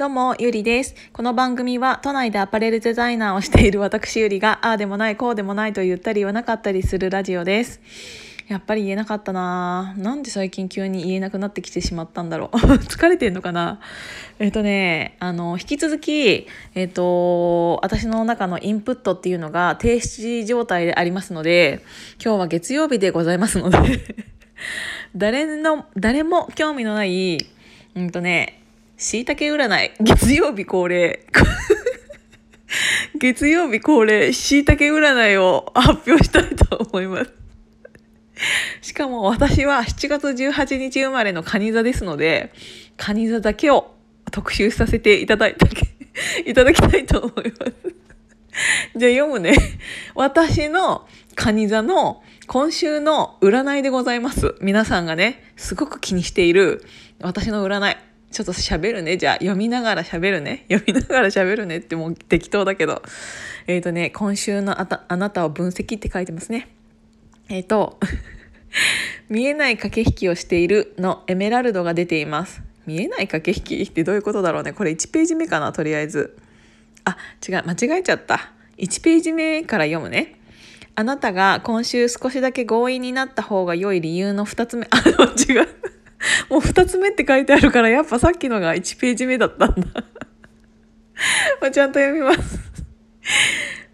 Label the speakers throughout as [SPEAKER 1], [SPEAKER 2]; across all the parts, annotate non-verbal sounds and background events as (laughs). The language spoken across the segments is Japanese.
[SPEAKER 1] どうも、ゆりです。この番組は都内でアパレルデザイナーをしている私ゆりが、ああでもない、こうでもないと言ったり言わなかったりするラジオです。やっぱり言えなかったななんで最近急に言えなくなってきてしまったんだろう (laughs) 疲れてんのかな？えっ、とね、あの、引き続き、えっ、と、私の中のインプットっていうのが停止状態でありますので、今日は月曜日でございますので (laughs) 誰の、誰も興味のない、うんとね、しいたけ占い、月曜日恒例。(laughs) 月曜日恒例、しいたけ占いを発表したいと思います。しかも私は7月18日生まれの蟹座ですので、蟹座だけを特集させていただいた、(laughs) いただきたいと思います。じゃあ読むね。私の蟹座の今週の占いでございます。皆さんがね、すごく気にしている私の占い。ちょっと喋るね。じゃあ読みながら喋るね。読みながら喋るねってもう適当だけど。えっ、ー、とね、今週のあたあなたを分析って書いてますね。えっ、ー、と、(laughs) 見えない駆け引きをしているのエメラルドが出ています。見えない駆け引きってどういうことだろうね。これ1ページ目かな、とりあえず。あ、違う、間違えちゃった。1ページ目から読むね。あなたが今週少しだけ強引になった方が良い理由の2つ目。あ、違う。(laughs) もう2つ目って書いてあるからやっぱさっきのが1ページ目だったんだ。(laughs) ちゃんと読みます。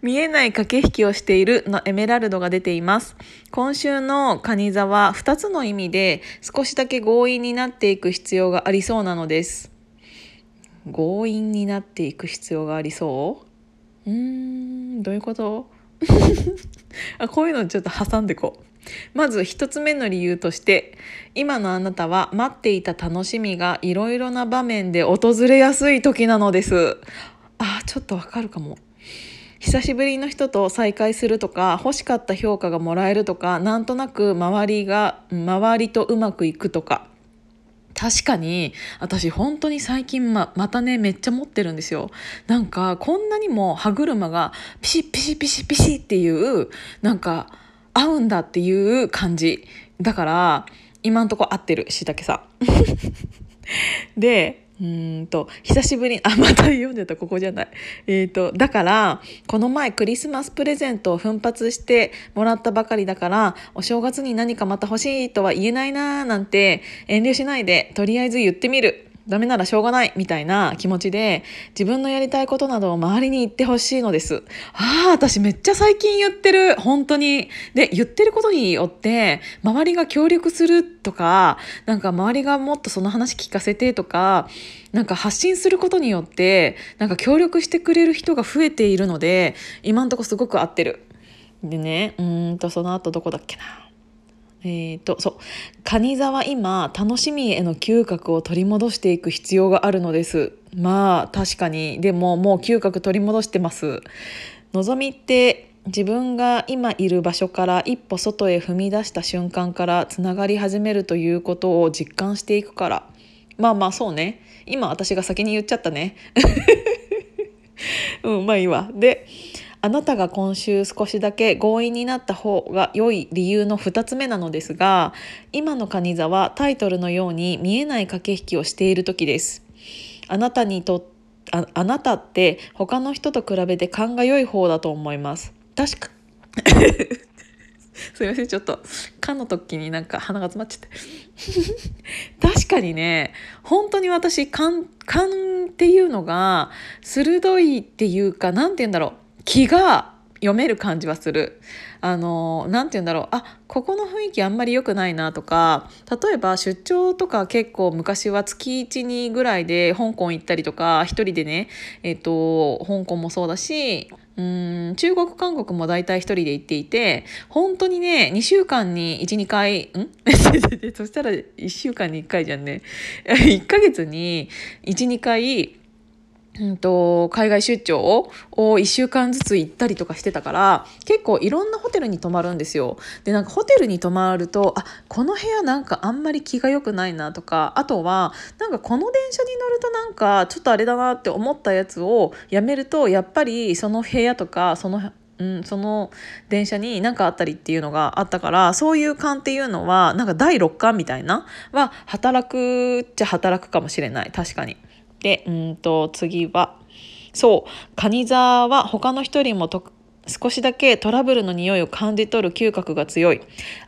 [SPEAKER 1] 見えない駆け引きをしているのエメラルドが出ています。今週のカニ座は2つの意味で少しだけ強引になっていく必要がありそうなのです。強引になっていく必要がありそう？うーんどういうこと？(laughs) あこういうのちょっと挟んでこう。まず一つ目の理由として今のあなたは待っていた楽しみがいろいろな場面で訪れやすい時なのです。あちょっとわかるかも。久しぶりの人と再会するとか欲しかった評価がもらえるとかなんとなく周りが周りとうまくいくとか。確かに私本当に最近ままたねめっちゃ持ってるんですよ。なんかこんなにも歯車がピシッピシッピシッピシッっていうなんか合うんだっていう感じ。だから今んとこ合ってるしいたけさ (laughs) でうんと久しぶりにあまた読んでたここじゃない。えっ、ー、とだからこの前クリスマスプレゼントを奮発してもらったばかりだからお正月に何かまた欲しいとは言えないなーなんて遠慮しないでとりあえず言ってみる。ダメならしょうがないみたいな気持ちで自分のやりたいことなどを周りに言ってほしいのです。ああ、私めっちゃ最近言ってる。本当に。で、言ってることによって周りが協力するとか、なんか周りがもっとその話聞かせてとか、なんか発信することによってなんか協力してくれる人が増えているので今んとこすごく合ってる。でね、うんとその後どこだっけな。えーと、そう。蟹座は今楽しみへの嗅覚を取り戻していく必要があるのです。まあ確かに。でももう嗅覚取り戻してます。望みって自分が今いる場所から一歩外へ踏み出した瞬間からつながり始めるということを実感していくから。まあまあそうね。今私が先に言っちゃったね。(laughs) うんまあいいわ。であなたが今週少しだけ強引になった方が良い理由の2つ目なのですが今の蟹座はタイトルのように見えない駆け引きをしている時です。あなたにとああなたって他の人と比べて勘が良い方だと思います。確か (laughs) すいませんちょっと「か」の時になんか鼻が詰まっちゃって。(laughs) 確かにね本当に私勘勘っていうのが鋭いっていうか何て言うんだろう。気が読める感じはする。あの何て言うんだろう。あここの雰囲気あんまり良くないなとか例えば出張とか結構昔は月12ぐらいで香港行ったりとか一人でねえっ、と香港もそうだしうん中国韓国も大体一人で行っていて本当にね2週間に12回ん？(laughs) そしたら1週間に1回じゃんね。(laughs) 1ヶ月に12回うんと、海外出張を1週間ずつ行ったりとかしてたから結構いろんなホテルに泊まるんですよ。でなんかホテルに泊まるとあこの部屋なんかあんまり気が良くないなとかあとはなんかこの電車に乗るとなんかちょっとあれだなって思ったやつをやめるとやっぱりその部屋とかそのうん、その電車に何かあったりっていうのがあったからそういう感っていうのはなんか第6感みたいなは働くっちゃ働くかもしれない確かに。で、うんと、次は、そう、カニ座は他の人よりも少しだけトラブルの匂いを感じ取る嗅覚が強い。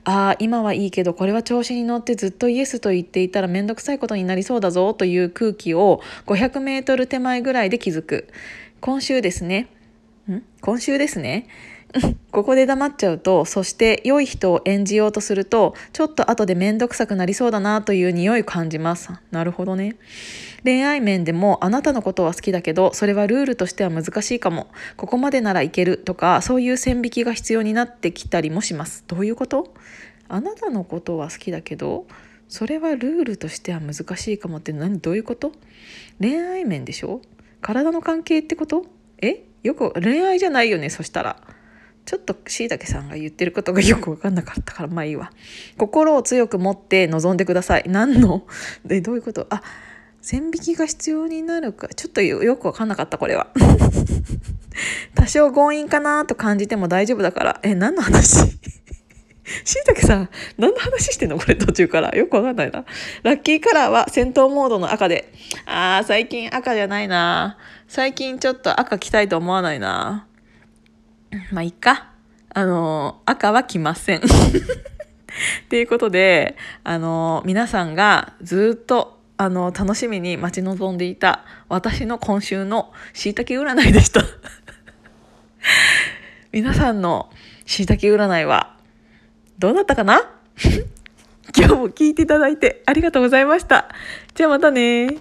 [SPEAKER 1] ああ、今はいいけど、これは調子に乗ってずっとイエスと言っていたらめんどくさいことになりそうだぞという空気を500メートル手前ぐらいで気づく。今週ですね。ん？今週ですね。(laughs) ここで黙っちゃうと、そして良い人を演じようとすると、ちょっと後でめんどくさくなりそうだなという匂いを感じます。なるほどね。恋愛面でもあなたのことは好きだけど、それはルールとしては難しいかも。ここまでならいけるとか、そういう線引きが必要になってきたりもします。どういうこと？あなたのことは好きだけど、それはルールとしては難しいかもって何？どういうこと？恋愛面でしょ？体の関係ってこと？え？よく恋愛じゃないよねそしたら。ちょっとしいたけさんが言ってることがよく分かんなかったからまあいいわ。心を強く持って臨んでください。何の？(laughs) でどういうこと？あ線引きが必要になるかちょっとよく分かんなかったこれは。(laughs) 多少強引かなと感じても大丈夫だからえ何の話？しいたけさん何の話してんの？これ途中からよくわかんないな。ラッキーカラーは戦闘モードの赤で。あー最近赤じゃないな。最近ちょっと赤着たいと思わないな。まあ、いっか。あの、赤は着ません。(laughs) っていうことで、あの、皆さんがずっと、あの、楽しみに待ち望んでいた私の今週の椎茸占いでした。(laughs) 皆さんの椎茸占いはどうだったかな？(laughs) 今日も聞いていただいてありがとうございました。じゃあまたね